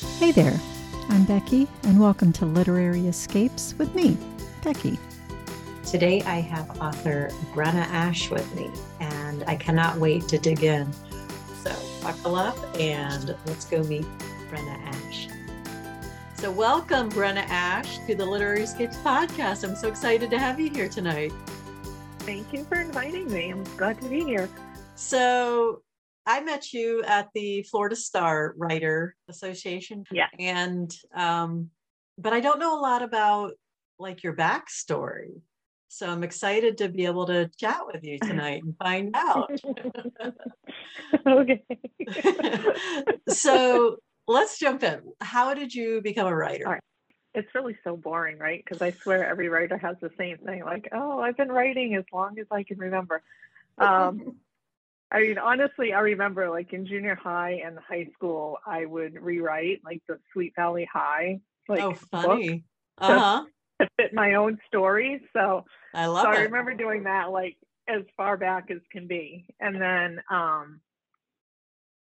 Hey there, I'm Becky, and welcome to Literary Escapes with me, Becky. Today I have author Brenna Ash with me, and I cannot wait to dig in. So buckle up and let's go meet Brenna Ash. So, welcome, Brenna Ash, to the Literary Escapes podcast. I'm so excited to have you here tonight. Thank you for inviting me. I'm glad to be here. So, I met you at the Florida Star Writer Association. Yeah. And, um, but I don't know a lot about like your backstory. So I'm excited to be able to chat with you tonight and find out. okay. so let's jump in. How did you become a writer? Right. It's really so boring, right? Because I swear every writer has the same thing like, oh, I've been writing as long as I can remember. Um, I mean, honestly, I remember like in junior high and high school, I would rewrite like the Sweet Valley High. Like, oh, funny. Uh huh. To fit my own story. So I love so it. I remember doing that like as far back as can be. And then um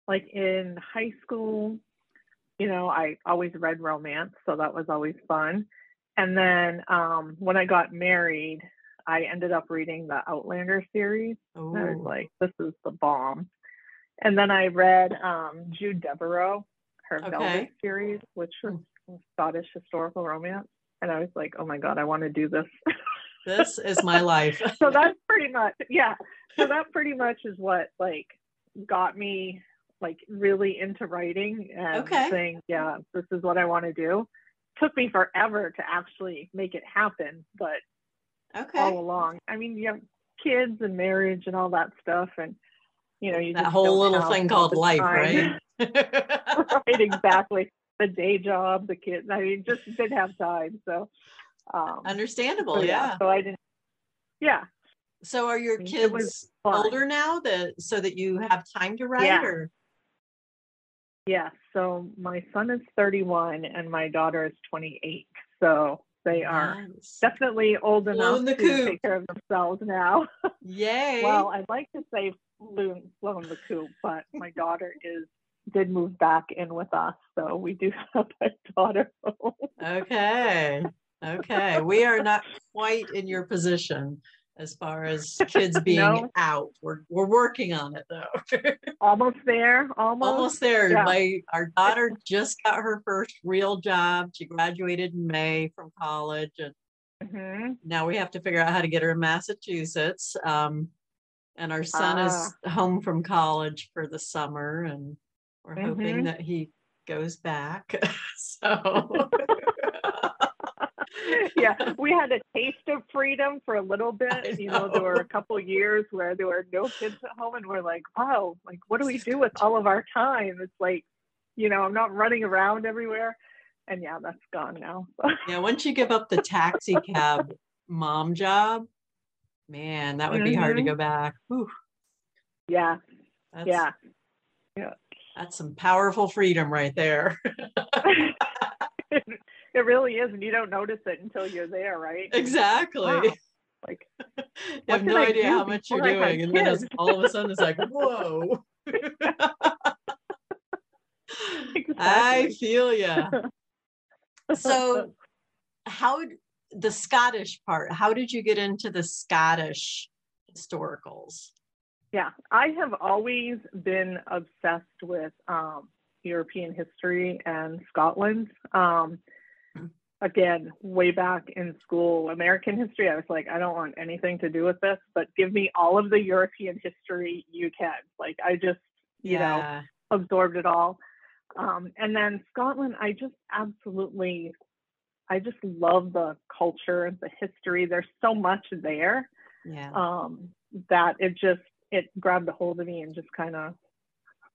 like in high school, you know, I always read romance, so that was always fun. And then um when I got married, I ended up reading the Outlander series. And I was like, this is the bomb. And then I read um Jude Deveraux, her Okay. Velvet series, which was Scottish historical romance. And I was like, oh my God, I want to do this. this is my life. so that's pretty much yeah so that pretty much is what like got me like really into writing and Okay. saying yeah this is what i want to do took me forever to actually make it happen but Okay. all along i mean you have kids and marriage and all that stuff and you know you that just whole don't little thing called life, time. right? right exactly the day job the kids i mean just didn't have time so um Understandable, so, yeah. so i didn't yeah So are your kids older now that so that you have time to write Yeah. or Yeah, so my son is 31 and my daughter is 28. So they are Nice. definitely old Blown enough to coop. take care of themselves now. Yay. well, I'd like to say flown, flown the coop, but my daughter is did move back in with us, so we do have a daughter. okay. Okay. We are not quite in your position as far as kids being No. out. We're we're working on it though. almost there, almost. Almost there. yeah. My our daughter just got her first real job. She graduated in May from college and Mhm. now we have to figure out how to get her in Massachusetts. Um, and our son Ah. is home from college for the summer, and we're hoping Mhm. that he goes back. so, yeah, we had a taste of freedom for a little bit. You know, there were a couple years where there were no kids at home, and we're like, wow, like what do we do with all of our time? It's like, you know, I'm not running around everywhere. And yeah, that's gone now. yeah, once you give up the taxi cab mom job, man, that would be hard to Mhm. go back. Whew, yeah, that's, yeah. that's some powerful freedom right there. It really is, and you don't notice it until you're there, right? exactly. Wow. Like, you have no I idea how much you're before I had doing, and then all of a sudden it's like, whoa. I feel you. So, how the Scottish part? How did you get into the Scottish historicals? Yeah, I have always been obsessed with um, European history and Scotland. Um. Again, way back in school, American history, I was like, I don't want anything to do with this, but give me all of the European history you can. Like, I just, you know, absorbed it all. Um, and then Scotland, I just absolutely, I just love the culture and the history. There's so much there yeah. um, that it just it grabbed a hold of me and just kind of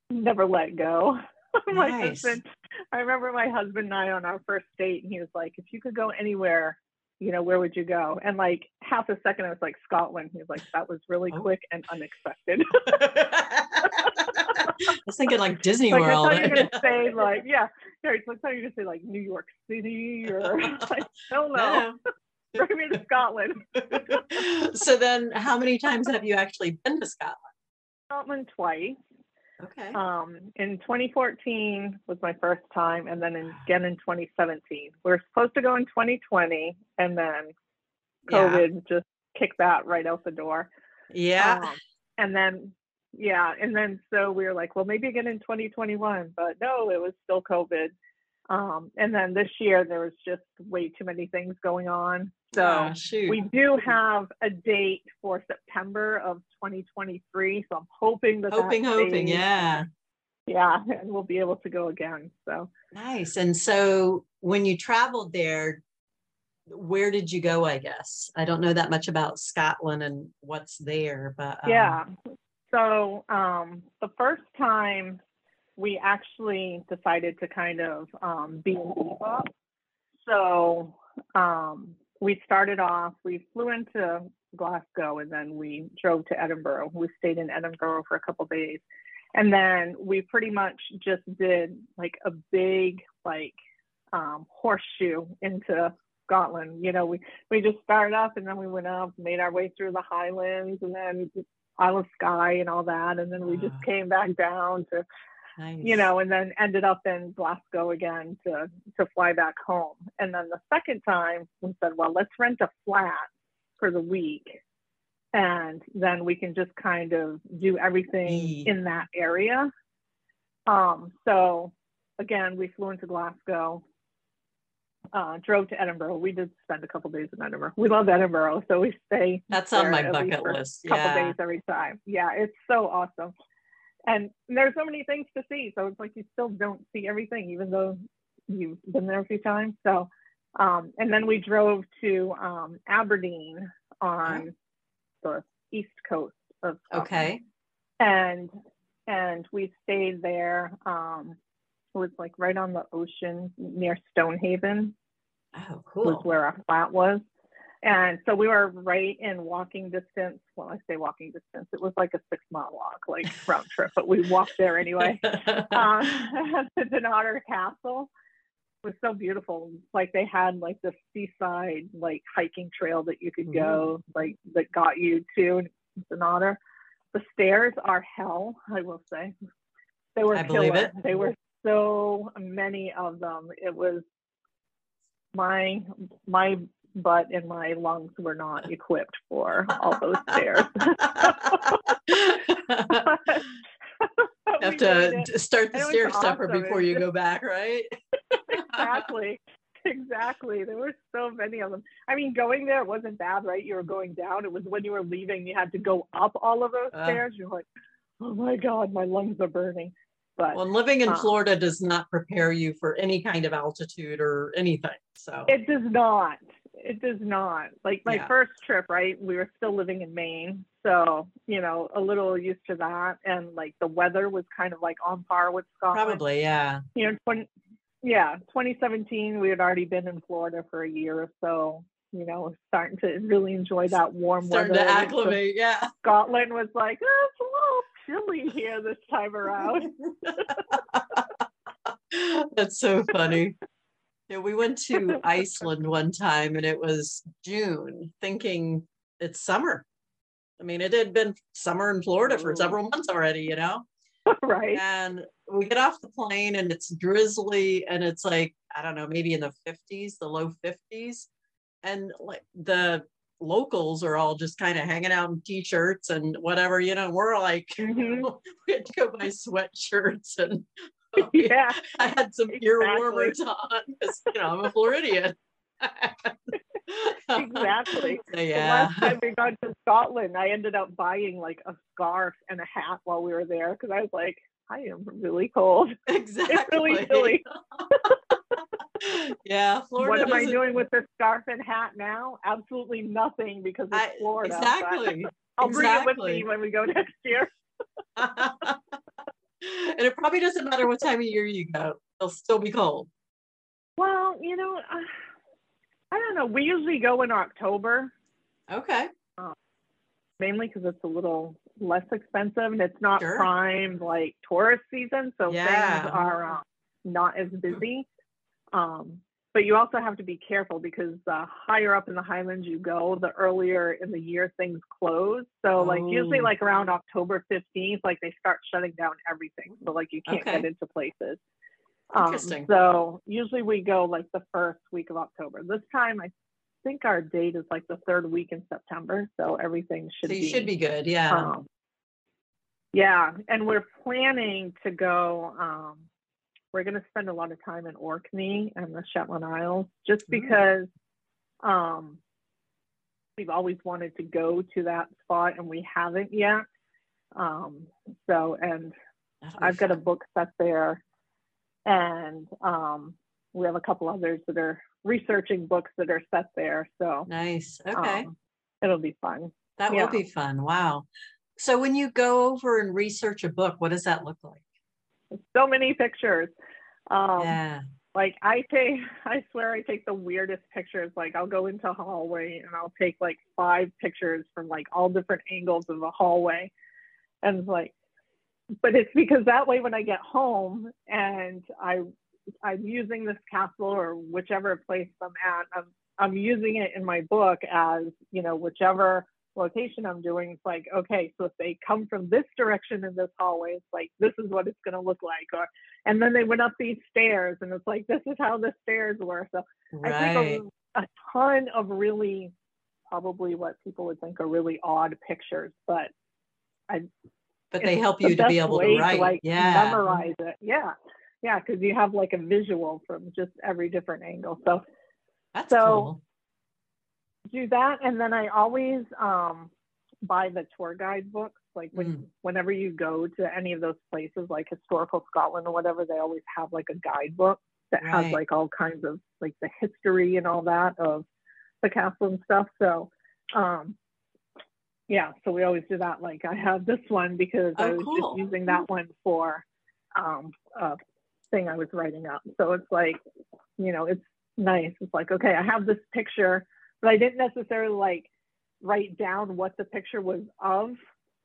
never let go. my Nice. husband, I remember my husband and I on our first date, and he was like, "If you could go anywhere, you know, where would you go?" And like half a second, I was like, "Scotland." He was like, "That was really Oh. quick and unexpected." I was thinking like Disney like I World. thought you were gonna say like, yeah, yeah, it's like I thought you were gonna say like New York City or like, hell no, No. bring me to Scotland. so then, how many times have you actually been to Scotland? Scotland twice. Okay. Um, in 2014 was my first time, and then in, again in 2017. We were supposed to go in 2020, and then Yeah. COVID just kicked that right out the door. Yeah. Um, and then, yeah, and then so we were like, well, maybe again in 2021, but no, it was still COVID. Um, and then this year there was just way too many things going on. So oh, shoot. we do have a date for September of 2023. So I'm hoping that that hoping, hoping. stays. Yeah. yeah, and we'll be able to go again. So Nice. And so when you traveled there, where did you go? I guess I don't know that much about Scotland and what's there, but um, yeah. So um, the first time we actually decided to kind of um, be in Bebop. So um, we started off, we flew into Glasgow and then we drove to Edinburgh. We stayed in Edinburgh for a couple days. And then we pretty much just did like a big, like, um, horseshoe into Scotland. You know, we, we just started up and then we went up, made our way through the Highlands and then Isle of Skye and all that. And then we just came back down to nice. you know, and then ended up in Glasgow again to to fly back home. And then the second time we said, well, let's rent a flat for the week. And then we can just kind of do everything in that area. Um, so again, we flew into Glasgow, uh, drove to Edinburgh. We did spend a couple days in Edinburgh. We love Edinburgh, so we stay. that's on my bucket list. a couple Yeah. days every time. Yeah, it's so awesome. And there's so many things to see. So it's like you still don't see everything, even though you've been there a few times. So, um, and then we drove to um, Aberdeen on the east coast of Scotland. Okay. And and we stayed there. Um, it was like right on the ocean near Stonehaven Oh, cool. was where our flat was. And so we were right in walking distance. Well, I say walking distance, it was like a six mile walk, like round trip, but we walked there anyway. Um, the Dunnottar Castle was so beautiful. Like they had like the seaside like hiking trail that you could go, like that got you to Dunnottar. The stairs are hell, I will say. They were I believe killer. it. They were so many of them. It was my my butt and my lungs were not equipped for all those stairs. have to it. start the stair stepper awesome. before you go back, right? exactly exactly there were so many of them i mean going there wasn't bad right you were going down it was when you were leaving you had to go up all of those Uh. stairs you're like oh my god my lungs are burning but Well, living in Uh, Florida does not prepare you for any kind of altitude or anything. So it does not it does not like my Yeah. first trip right we were still living in maine so you know a little used to that and like the weather was kind of like on par with scotland probably, yeah. you know 20, yeah 2017 we had already been in florida for a year or so you know starting to really enjoy that warm Starting weather Starting to acclimate, yeah. scotland was like oh, it's a little chilly here this time around That's so funny. Yeah, we went to Iceland one time and it was June, thinking it's summer. I mean, it had been summer in Florida for several months already, you know? right And we get off the plane and it's drizzly and it's like, I don't know, maybe in the 50s, the low 50s. And like the locals are all just kind of hanging out in t-shirts and whatever, you know, we're like, Mhm. we had to go buy sweatshirts and yeah, yeah I had some ear Exactly. warmers on because, you know, I'm a Floridian. Exactly. So, The yeah. last time we got to Scotland, I ended up buying like a scarf and a hat while we were there because I was like, I am really cold. Exactly. It's really silly. yeah, Florida. what am I doing with this scarf and hat now? Absolutely nothing because it's I- Florida. Exactly. I'll bring it with me when we go next year. And it probably doesn't matter what time of year you go; it'll still be cold. Well, you know, uh, I don't know. We usually go in October, Okay. mainly because it's a little less expensive and it's not Sure. prime like tourist season, so Yeah. things are uh, not as busy. Um, but you also have to be careful because the higher up in the highlands you go, the earlier in the year things close. So like usually Oh. like around October 15th, like they start shutting down everything. So like you can't Okay. get into places. Um, Interesting. so usually we go like the first week of October. This time I think our date is like the third week in September. So everything should So you be should be good. Yeah. um, yeah, and we're planning to go. Um, we're going to spend a lot of time in Orkney and the Shetland Isles, just Ooh. because um, we've always wanted to go to that spot and we haven't yet. Um, so, and I've got a book set there, and um, we have a couple others that are researching books that are set there. So, Nice. Okay. um, it'll be fun. that yeah. will be fun. Wow. So when you go over and research a book, what does that look like? So many pictures. Um, yeah. like I take I swear I take the weirdest pictures. Like I'll go into a hallway and I'll take like five pictures from like all different angles of the hallway. And like but it's because that way when I get home and I I'm using this castle or whichever place I'm at, I'm I'm using it in my book as, you know, whichever location I'm doing, it's like, okay, so if they come from this direction in this hallway, it's like this is what it's gonna look like. Or and then they went up these stairs and it's like this is how the stairs were. So I think a, a ton of really probably what people would think are really odd pictures, but I But they help the you to be able to write. like yeah. memorize it. Yeah. Yeah, because you have like a visual from just every different angle. So That's so- cool. Do that and then I always um buy the tour guide books. Like when Mm. whenever you go to any of those places like historical Scotland or whatever, they always have like a guidebook that has like all kinds of like the history and all that of the castle and stuff. So um yeah, so we always do that. Like I have this one because I Oh, was cool. just using that one for um a thing I was writing up. So it's like, you know, it's nice. It's like, okay, I have this picture, but I didn't necessarily like write down what the picture was of.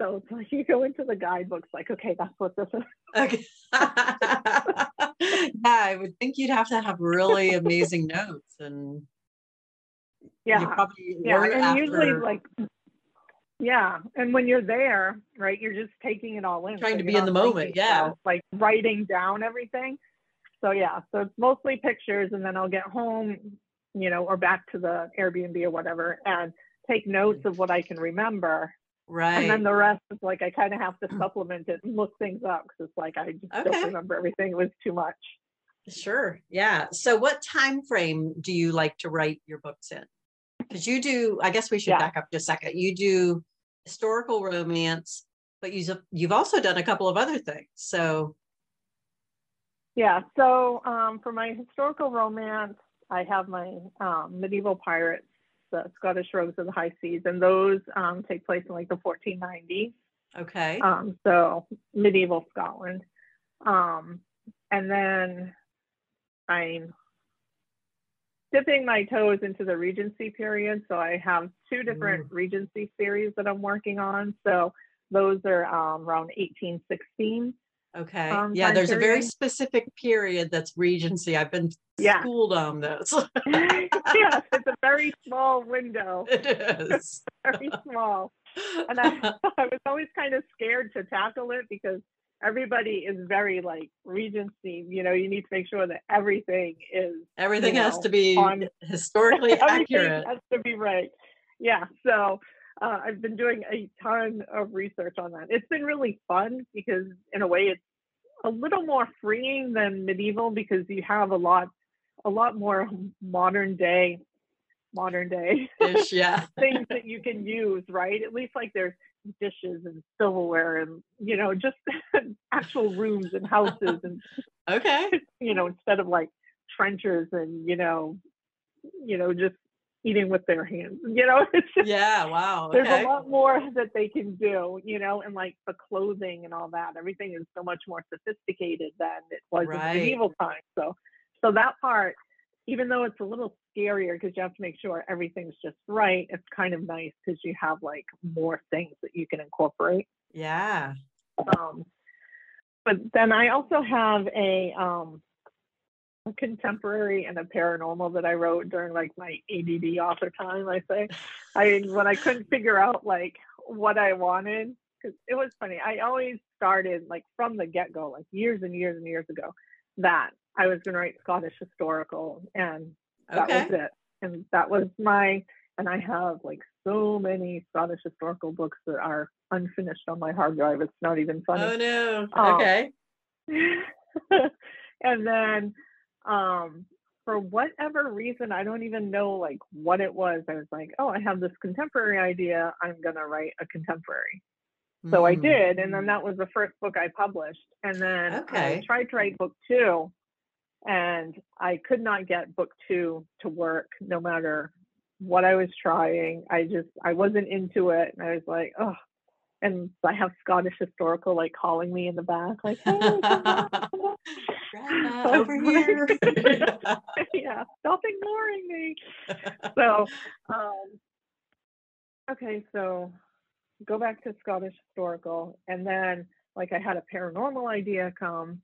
So it's like you go into the guidebooks, like, okay, that's what this is. Okay. yeah, I would think you'd have to have really amazing notes and Yeah. Yeah. And usually like yeah. And when you're there, right, you're just taking it all in. Trying So to be in the moment, yeah. about, like writing down everything. So yeah, so it's mostly pictures and then I'll get home, you know, or back to the Airbnb or whatever and take notes of what I can remember. right. And then the rest is like I kind of have to supplement it and look things up because it's like I just Okay. don't remember everything. It was too much. Sure. Yeah. So what time frame do you like to write your books in? Because you do, I guess we should Yeah. back up just a second. You do historical romance, but you've you've also done a couple of other things. So Yeah. So um, for my historical romance, I have my um, medieval pirates, the Scottish Rogues of the High Seas, and those um, take place in like the 1490s. okay. Um, so medieval Scotland. Um, and then I'm dipping my toes into the Regency period. So I have two different Regency series that I'm working on. So those are um, around 1816. Okay. um, yeah, there's a very specific period that's Regency. I've been Yeah. schooled on this. yes, it's a very small window, it is. very small. And I, I was always kind of scared to tackle it because everybody is very like Regency. You know, you need to make sure that everything is Everything you has know, to be on- historically everything accurate. has to be right. Yeah. So uh, I've been doing a ton of research on that. It's been really fun because in a way it's a little more freeing than medieval because you have a lot a lot more modern day modern day Ish, yeah. things that you can use, right? At least like there's dishes and silverware and you know just actual rooms and houses and Okay. you know instead of like trenchers and you know you know just eating with their hands you know it's just Yeah. Wow. there's a lot more that they can do you know and like the clothing and all that everything is so much more sophisticated than it was Right. in medieval times so so that part even though it's a little scarier because you have to make sure everything's just right it's kind of nice because you have like more things that you can incorporate Yeah. um, but then I also have a um, a contemporary and a paranormal that I wrote during like my ADD author time. I say, I when I couldn't figure out like what I wanted because it was funny. I always started like from the get go, like years and years and years ago, that I was going to write Scottish historical, and that Okay. was it. And that was my. And I have like so many Scottish historical books that are unfinished on my hard drive. It's not even funny. Oh no. Oh. Okay. and then um for whatever reason i don't even know like what it was i was like oh i have this contemporary idea i'm going to write a contemporary so i Mm. did and then that was the first book i published and then Okay. i tried to write book two and i could not get book two to work no matter what i was trying i just i wasn't into it and i was like oh and I have Scottish historical like calling me in the back, like, hey, come on, come on." Grandma, over here. yeah, stop ignoring me. So, um, okay, so go back to Scottish historical, and then like I had a paranormal idea come,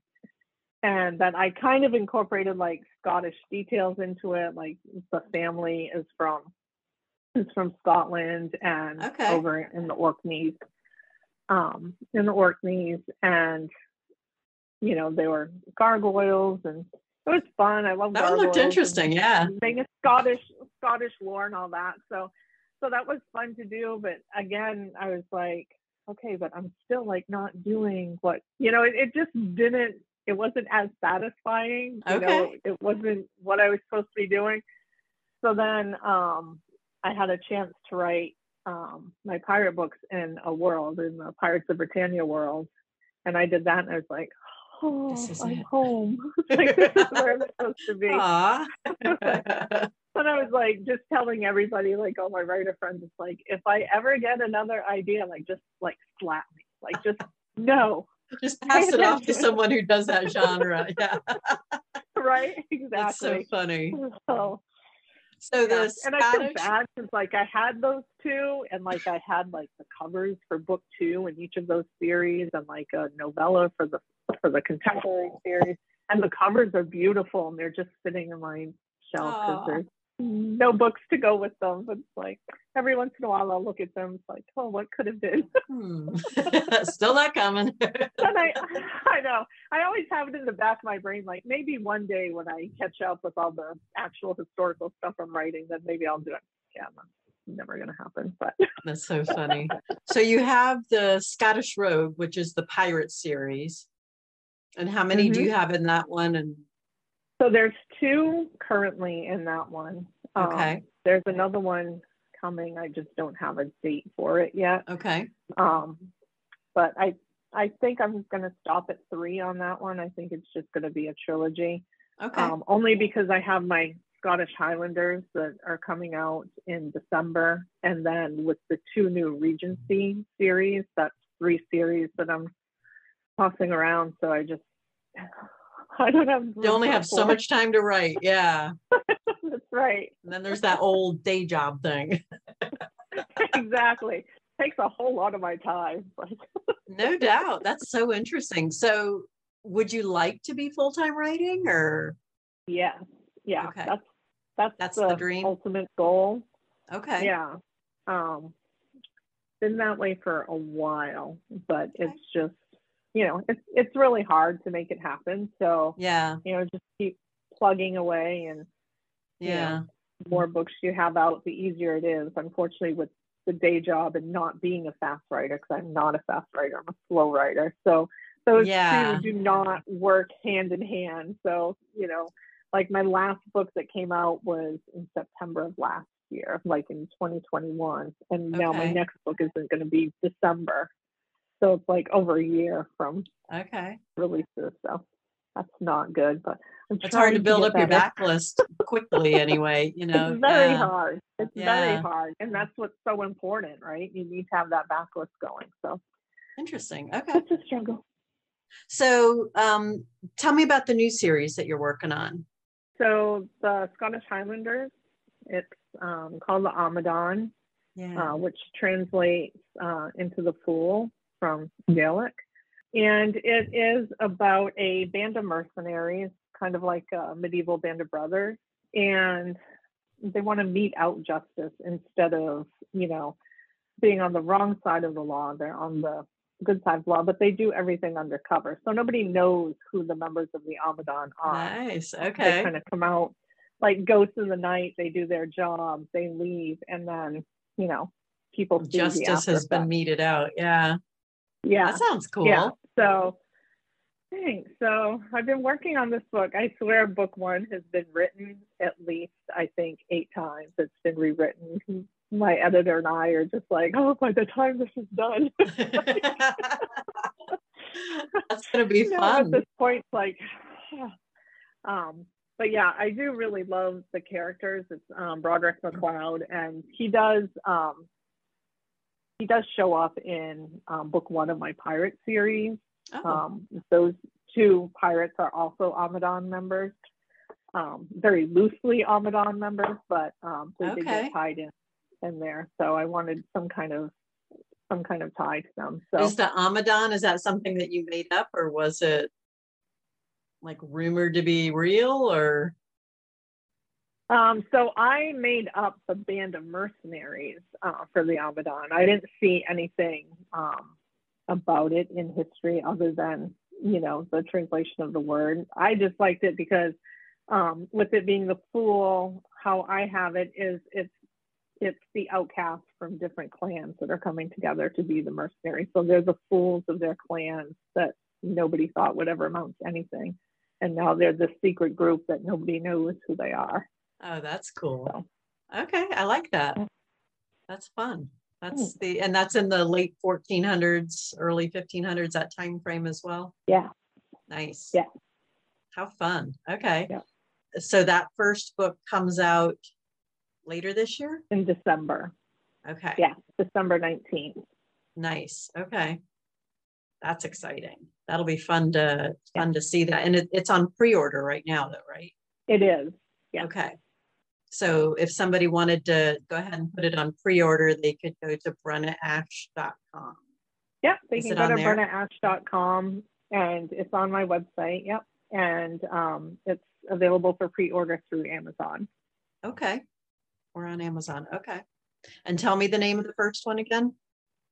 and then I kind of incorporated like Scottish details into it, like the family is from is from Scotland and Okay. over in the Orkneys, um, in the Orkneys, and you know they were gargoyles, and it was fun. I love that one looked interesting. Yeah. being a Scottish Scottish lore and all that. So so that was fun to do. But again, I was like, okay, but I'm still like not doing what you know, it, it just didn't it wasn't as satisfying. You know, Okay. it wasn't what I was supposed to be doing. So then um I had a chance to write um my pirate books in a world, in the Pirates of Britannia world. And I did that and I was like, Oh, This is I'm it." home. like this is where I'm supposed to be and I was like just telling everybody, like all my writer friends, it's like if I ever get another idea, like just like slap me, like just no, Just pass it off to someone who does that genre. Yeah. right? That's so funny. So, So yeah. the and I feel bad since like I had those two, and like I had like the covers for book two in each of those series, and like a novella for the for the contemporary series, and the covers are beautiful, and they're just sitting in my shelf because there's no books to go with them. But it's like every once in a while I'll look at them. It's like, oh, what could have been? Hmm. Still not coming. and I, I know. I always have it in the back of my brain, like maybe one day when I catch up with all the actual historical stuff I'm writing, then maybe I'll do it. Yeah, that's never gonna happen. But That's so funny. So you have the Scottish Rogue, which is the pirate series. And how many do Mhm. you have in that one? And so there's two currently in that one. Um, Okay. there's another one coming. I just don't have a date for it yet. okay. Um, but I I think I'm just gonna stop at three on that one. I think it's just gonna be a trilogy. Okay. um, only because I have my Scottish Highlanders that are coming out in December, and then with the two new Regency series, that's three series that I'm tossing around. So I just I don't have. you only have so much time to write. Yeah. That's right, And then there's that old day job thing. exactly. Takes a whole lot of my time. No doubt. That's so interesting. So would you like to be full-time writing or yeah, yeah, Okay. that's that's, That's the, the dream? ultimate goal. okay. Yeah. Um, been that way for a while, but it's just, you know, it's it's really hard to make it happen. So, Yeah. you know, just keep plugging away and Yeah. the more books you have out, the easier it is. Unfortunately, with the day job and not being a fast writer, because I'm not a fast writer, I'm a slow writer. So those Yeah. two do not work hand in hand. So, you know, like my last book that came out was in September of last year, like in 2021. And now my next book isn't going to be December. So it's like over a year from Okay. releases. So that's not good, but I'm It's hard to build up your backlist quickly anyway, you know. It's very yeah. hard. It's very hard. And that's what's so important, right? You need to have that backlist going. So Interesting. Okay. it's a struggle. So um tell me about the new series that you're working on. So the Scottish Highlanders, it's um, called the Amadan, Yeah. uh, which translates uh, into the Fool from Gaelic. And it is about a band of mercenaries kind of like a medieval band of brothers, and they want to mete out justice instead of, you know, being on the wrong side of the law. They're on the good side of law, but they do everything undercover. So nobody knows who the members of the Amadan are. Nice. Okay. They kind of come out like ghosts in the night. They do their job, they leave, and then, you know, people see the Justice has been meted out. Yeah. Yeah. That sounds cool. Yeah. So thanks. So I've been working on this book. I swear book one has been written at least, I think, eight times. It's been rewritten. My editor and I are just like, oh, by the time this is done. That's gonna be you know, fun. At this point, like, um, but yeah, I do really love the characters. It's um, Broderick McLeod, and he does um, he does show up in um, book one of my pirate series. Oh, Um, those two pirates are also Amadan members, um, very loosely Amadan members, but um, they did Okay. get tied in in there. So I wanted some kind of some kind of tie to them. So is the Amadan, is that something that you made up or was it like rumored to be real or? Um, so I made up the band of mercenaries uh, for the Amadan. I didn't see anything um, about it in history other than, you know, the translation of the word. I just liked it because um, with it being the fool, how I have it is it's it's the outcasts from different clans that are coming together to be the mercenaries. So they're the fools of their clans that nobody thought would ever amount to anything. And now they're the secret group that nobody knows who they are. Oh, that's cool. So. Okay, I like that. Mm. That's fun. That's mm. the and that's in the late 1400s, early 1500s, that time frame as well. Yeah. Nice. Yeah. How fun. Okay. Yeah. So that first book comes out later this year? in December. Okay. Yeah, December 19th. Nice. Okay. That's exciting. That'll be fun to Yeah. fun to see that. And it, it's on pre-order right now though, right? It is. Yeah. Okay. So if somebody wanted to go ahead and put it on pre-order, they could go to brennaash.com. Yep, they Is can go to there? brennaash.com and it's on my website. Yep. And um, it's available for pre order through Amazon. Okay. We're on Amazon. Okay. And tell me the name of the first one again.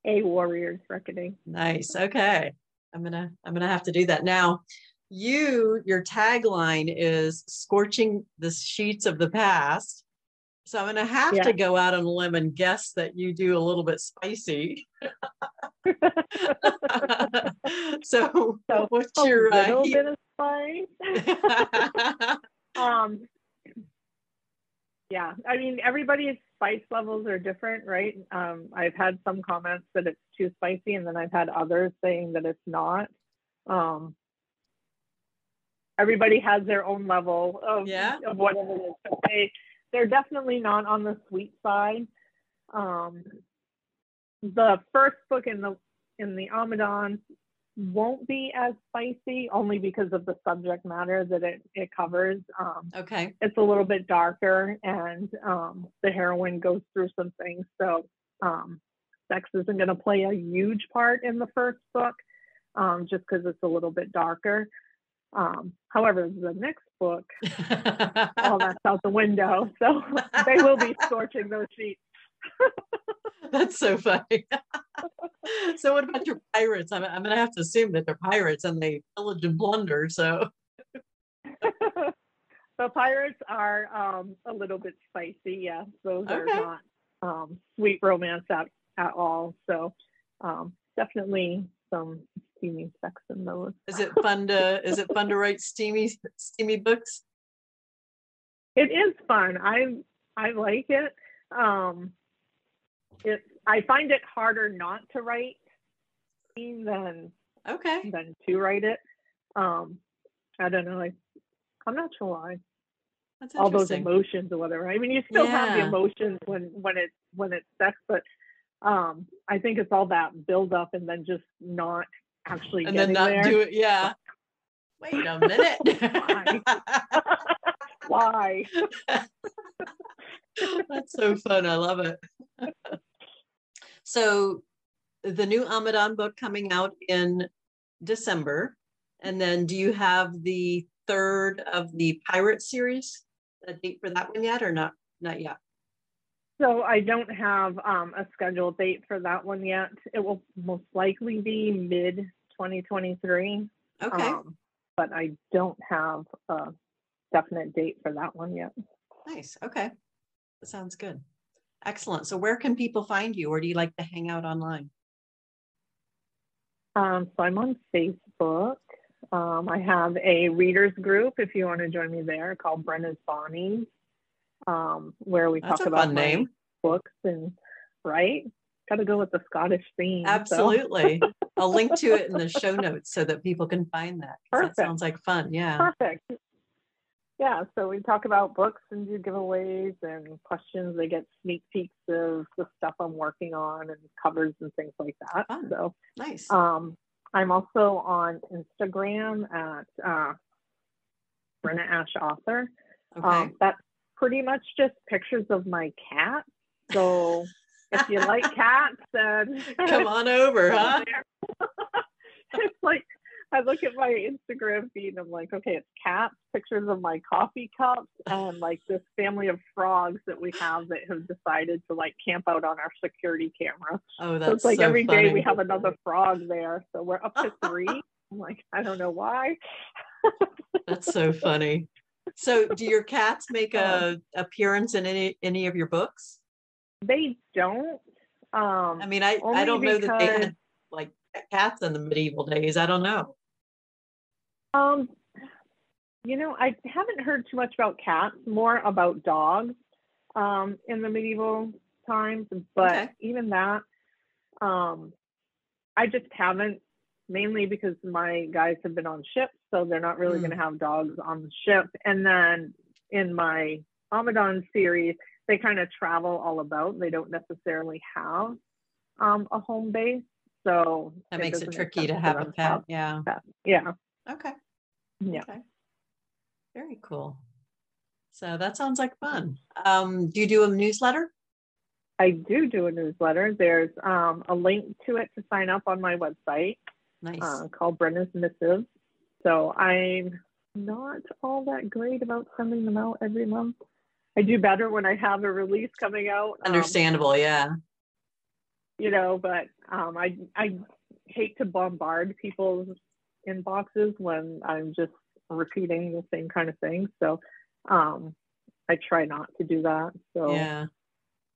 A Warrior's Reckoning. Nice. Okay. I'm gonna I'm gonna have to do that now. You your tagline is scorching the sheets of the past. So I'm gonna have Yeah. to go out on a limb and guess that you do a little bit spicy. so So, what's A your uh, little heat- bit of spice. um, yeah, I mean, everybody's spice levels are different, right? Um, I've had some comments that it's too spicy, and then I've had others saying that it's not. Um, everybody has their own level of, Yeah. of whatever it is. But they, they're definitely not on the sweet side. Um, the first book in the in the Amadan won't be as spicy only because of the subject matter that it, it covers. Um, okay. it's a little bit darker and um, the heroine goes through some things. So um, sex isn't going to play a huge part in the first book um, just because it's a little bit darker. Um, however, the next book, all that's out the window. So they will be scorching those sheets. That's so funny. so what about your pirates? I'm, I'm gonna have to assume that they're pirates and they pillage and plunder. So the pirates are um, a little bit spicy. Yeah, those are not um, sweet romance at, at all. So um, definitely some steamy sex in those. is it fun to is it fun to write steamy steamy books? It is fun. I I like it. Um, it I find it harder not to write than Okay. than to write it. Um, I don't know. I, I'm not sure why. That's all those emotions or whatever. I mean, you still have the emotions when when it's when it's sex, but um, I think it's all that build up and then just not actually and then not there. do it. Yeah. Wait a minute. Why? That's so fun. I love it. so the new Amadan book coming out in December. And then do you have the third of the Pirate series? A date for that one yet, or not? Not yet. So I don't have um, a scheduled date for that one yet. It will most likely be mid 2023. Okay. Um, but I don't have a definite date for that one yet. Nice. Okay. That sounds good. Excellent. So where can people find you or do you like to hang out online? Um, so I'm on Facebook. Um, I have a readers group if you want to join me there called Brenna's Bonnie, um, where we That's talk about name. books and right. Got to go with the Scottish theme. so- Absolutely. I'll link to it in the show notes so that people can find that. Perfect. That sounds like fun. Yeah. Perfect. Yeah, so we talk about books and do giveaways and questions. They get sneak peeks of the stuff I'm working on and covers and things like that. Fun. So Nice. um, I'm also on Instagram at uh, Brenna Ash Author. Okay. Um, that's pretty much just pictures of my cat. So if you like cats, then Come on over, huh? it's like I look at my Instagram feed and I'm like, okay, it's cats, pictures of my coffee cups, and like this family of frogs that we have that have decided to like camp out on our security camera. Oh, that's so it's like so every day funny. we have another frog there. So we're up to three. I'm like, I don't know why. That's so funny. So do your cats make a appearance in any any of your books? They don't. Um, I mean, I I don't know that they had like cats in the medieval days. I don't know. Um, you know, I haven't heard too much about cats, more about dogs um, in the medieval times. But Okay. even that, um, I just haven't, mainly because my guys have been on ships, so they're not really Mm. going to have dogs on the ship. And then in my Amadan series, they kind of travel all about. They don't necessarily have um, a home base. So That makes it tricky to have a pet. Yeah. Yeah. Okay. Yeah. Okay. Very cool. So that sounds like fun. Um, do you do a newsletter? I do do a newsletter. There's um, a link to it to sign up on my website Nice. uh, called Brenna's Missive. So I'm not all that great about sending them out every month. I do better when I have a release coming out. um, Understandable. Yeah. you know, but um, I I hate to bombard people's inboxes when I'm just repeating the same kind of thing. So um, I try not to do that. So Yeah.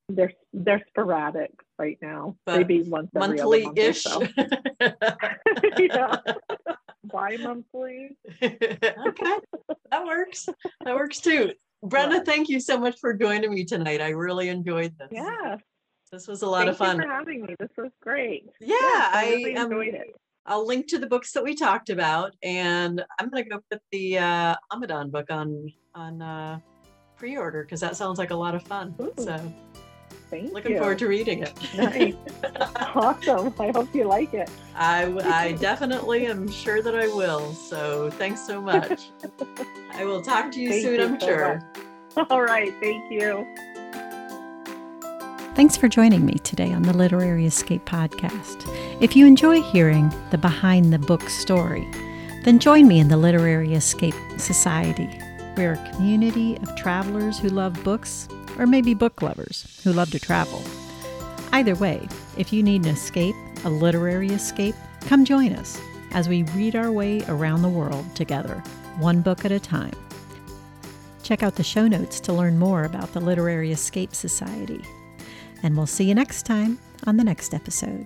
They're they're sporadic right now. But Maybe once Monthly month ish. so. yeah. Bi-monthly. okay. That works. That works too. Brenda, thank you so much for joining me tonight. I really enjoyed this. Yeah. This was a lot of Thank fun. you for having me. This was great. Yeah, Yes, I really um, enjoyed it. I'll link to the books that we talked about, and I'm gonna go put the uh, Amadan book on on uh, pre-order because that sounds like a lot of fun. Ooh, so Thank looking you. forward to reading it. Nice. awesome. I hope you like it. I definitely am sure that I will. So thanks so much. I will talk to you Thank soon. you I'm so sure. All right. Thank you. Thanks for joining me today on the Literary Escape podcast. If you enjoy hearing the behind the book story, then join me in the Literary Escape Society. We're a community of travelers who love books, or maybe book lovers who love to travel. Either way, if you need an escape, a literary escape, come join us as we read our way around the world together, one book at a time. Check out the show notes to learn more about the Literary Escape Society. And we'll see you next time on the next episode.